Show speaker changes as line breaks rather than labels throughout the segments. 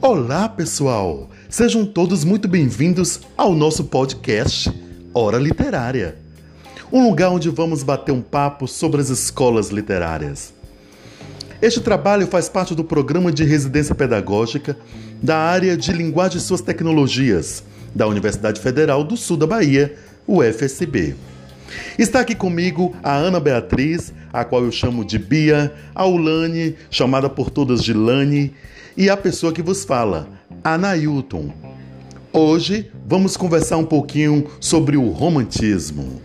Olá, pessoal! Sejam todos muito bem-vindos ao nosso podcast Hora Literária um lugar onde vamos bater um papo sobre as escolas literárias. Este trabalho faz parte do programa de residência pedagógica da área de linguagem e suas tecnologias da Universidade Federal do Sul da Bahia, UFSB. Está aqui comigo a Ana Beatriz, a qual eu chamo de Bia, a Ulane, chamada por todas de Lani, e a pessoa que vos fala, Anailton. Hoje vamos conversar um pouquinho sobre o romantismo.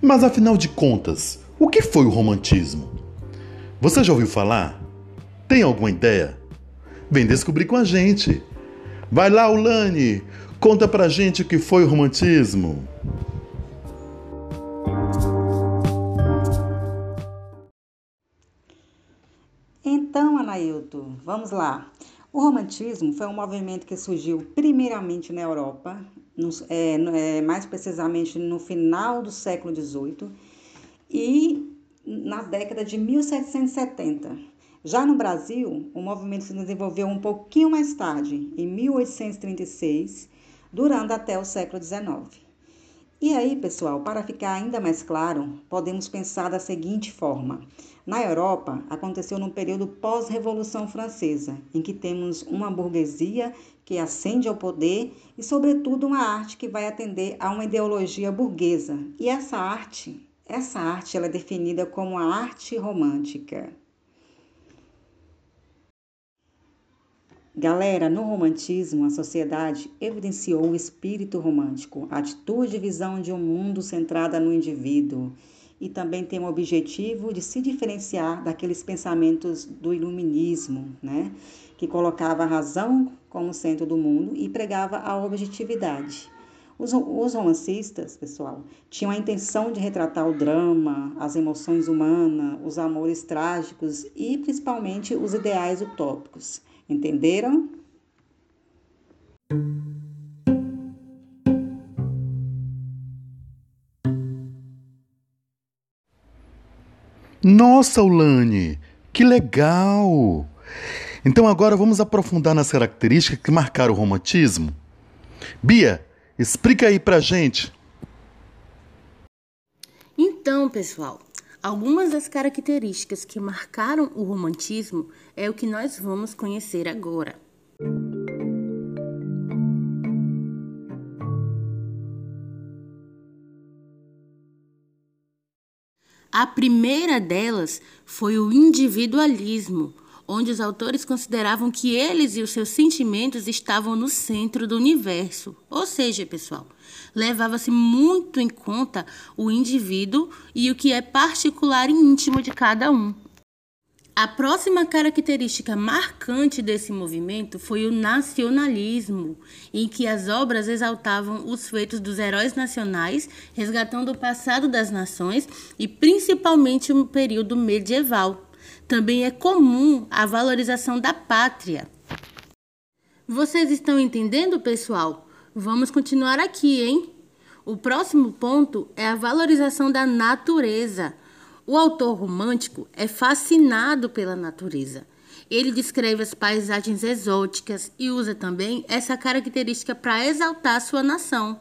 Mas afinal de contas, o que foi o romantismo? Você já ouviu falar? Tem alguma ideia? Vem descobrir com a gente. Vai lá, Ulane, conta pra gente o que foi o romantismo.
Então, Anailton, vamos lá. O romantismo foi um movimento que surgiu primeiramente na Europa, no, é, é, mais precisamente no final do século XVIII e na década de 1770. Já no Brasil, o movimento se desenvolveu um pouquinho mais tarde, em 1836, durando até o século XIX. E aí, pessoal, para ficar ainda mais claro, podemos pensar da seguinte forma: na Europa, aconteceu num período pós-Revolução Francesa, em que temos uma burguesia que ascende ao poder e, sobretudo, uma arte que vai atender a uma ideologia burguesa. E essa arte, essa arte ela é definida como a arte romântica. Galera, no romantismo, a sociedade evidenciou o espírito romântico, a atitude e visão de um mundo centrada no indivíduo, e também tem o objetivo de se diferenciar daqueles pensamentos do iluminismo, né, que colocava a razão como centro do mundo e pregava a objetividade. Os, os romancistas, pessoal, tinham a intenção de retratar o drama, as emoções humanas, os amores trágicos e principalmente os ideais utópicos. Entenderam?
Nossa, Ulane, que legal! Então agora vamos aprofundar nas características que marcaram o romantismo. Bia, explica aí pra gente.
Então, pessoal, Algumas das características que marcaram o romantismo é o que nós vamos conhecer agora. A primeira delas foi o individualismo, onde os autores consideravam que eles e os seus sentimentos estavam no centro do universo. Ou seja, pessoal, levava-se muito em conta o indivíduo e o que é particular e íntimo de cada um. A próxima característica marcante desse movimento foi o nacionalismo, em que as obras exaltavam os feitos dos heróis nacionais, resgatando o passado das nações e principalmente o período medieval. Também é comum a valorização da pátria. Vocês estão entendendo, pessoal? Vamos continuar aqui, hein? O próximo ponto é a valorização da natureza. O autor romântico é fascinado pela natureza. Ele descreve as paisagens exóticas e usa também essa característica para exaltar sua nação.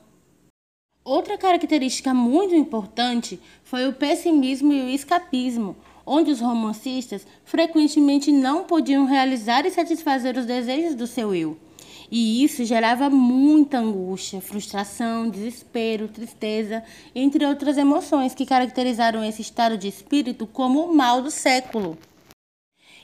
Outra característica muito importante foi o pessimismo e o escapismo onde os romancistas frequentemente não podiam realizar e satisfazer os desejos do seu eu. E isso gerava muita angústia, frustração, desespero, tristeza, entre outras emoções que caracterizaram esse estado de espírito como o mal do século.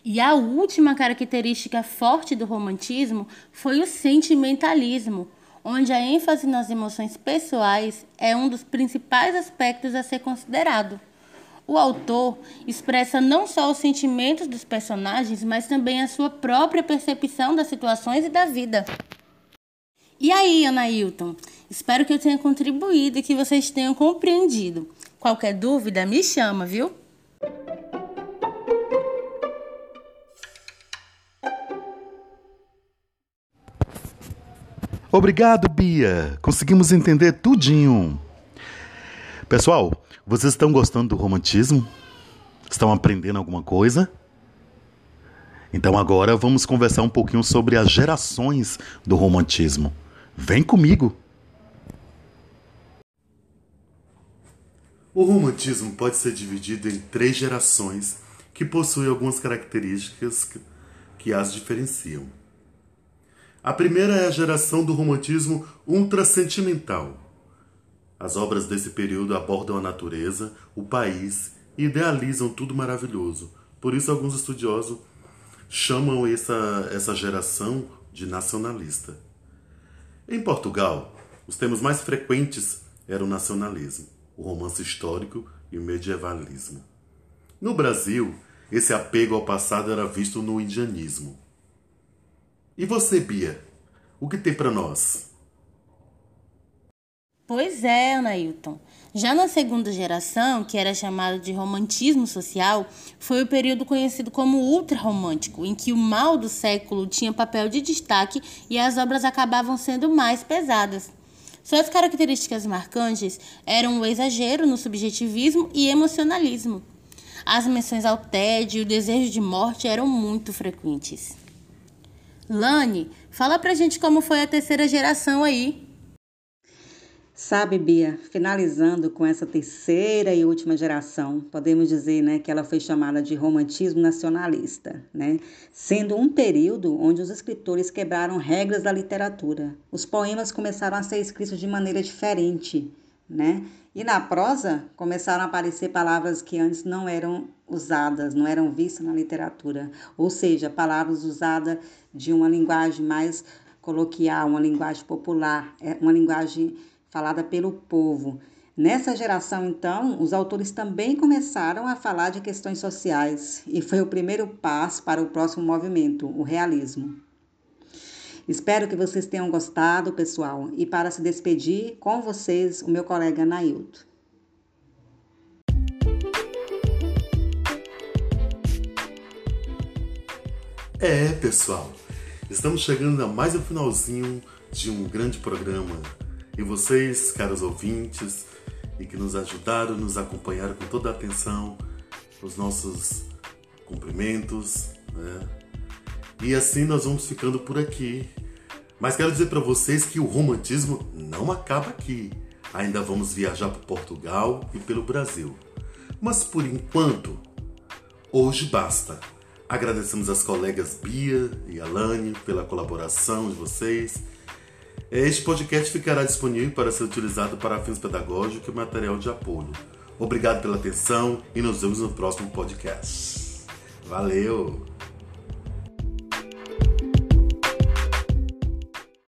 E a última característica forte do romantismo foi o sentimentalismo, onde a ênfase nas emoções pessoais é um dos principais aspectos a ser considerado. O autor expressa não só os sentimentos dos personagens, mas também a sua própria percepção das situações e da vida. E aí, Anailton? Espero que eu tenha contribuído e que vocês tenham compreendido. Qualquer dúvida, me chama, viu?
Obrigado, Bia. Conseguimos entender tudinho. Pessoal, vocês estão gostando do romantismo? Estão aprendendo alguma coisa? Então agora vamos conversar um pouquinho sobre as gerações do romantismo. Vem comigo! O romantismo pode ser dividido em três gerações que possuem algumas características que as diferenciam. A primeira é a geração do romantismo ultrasentimental. As obras desse período abordam a natureza, o país e idealizam tudo maravilhoso. Por isso, alguns estudiosos chamam essa, essa geração de nacionalista. Em Portugal, os temas mais frequentes eram o nacionalismo, o romance histórico e o medievalismo. No Brasil, esse apego ao passado era visto no indianismo. E você, Bia? O que tem para nós?
Pois é, Anailton. Já na segunda geração, que era chamada de romantismo social, foi o período conhecido como ultrarromântico, em que o mal do século tinha papel de destaque e as obras acabavam sendo mais pesadas. Suas características marcantes eram o exagero no subjetivismo e emocionalismo. As menções ao tédio e o desejo de morte eram muito frequentes. Lani, fala pra gente como foi a terceira geração aí.
Sabe, Bia, finalizando com essa terceira e última geração, podemos dizer né, que ela foi chamada de romantismo nacionalista, né, sendo um período onde os escritores quebraram regras da literatura. Os poemas começaram a ser escritos de maneira diferente, né? E na prosa começaram a aparecer palavras que antes não eram usadas, não eram vistas na literatura, ou seja, palavras usadas de uma linguagem mais coloquial, uma linguagem popular, é, uma linguagem falada pelo povo. Nessa geração, então, os autores também começaram a falar de questões sociais e foi o primeiro passo para o próximo movimento, o realismo. Espero que vocês tenham gostado, pessoal, e para se despedir, com vocês, o meu colega Nailton.
É, pessoal, estamos chegando a mais um finalzinho de um grande programa e vocês, caros ouvintes, e que nos ajudaram, nos acompanharam com toda a atenção, os nossos cumprimentos, né? E assim nós vamos ficando por aqui. Mas quero dizer para vocês que o romantismo não acaba aqui. Ainda vamos viajar por Portugal e pelo Brasil. Mas por enquanto, hoje basta. Agradecemos as colegas Bia e Alane pela colaboração de vocês este podcast ficará disponível para ser utilizado para fins pedagógicos e material de apoio. Obrigado pela atenção e nos vemos no próximo podcast. Valeu!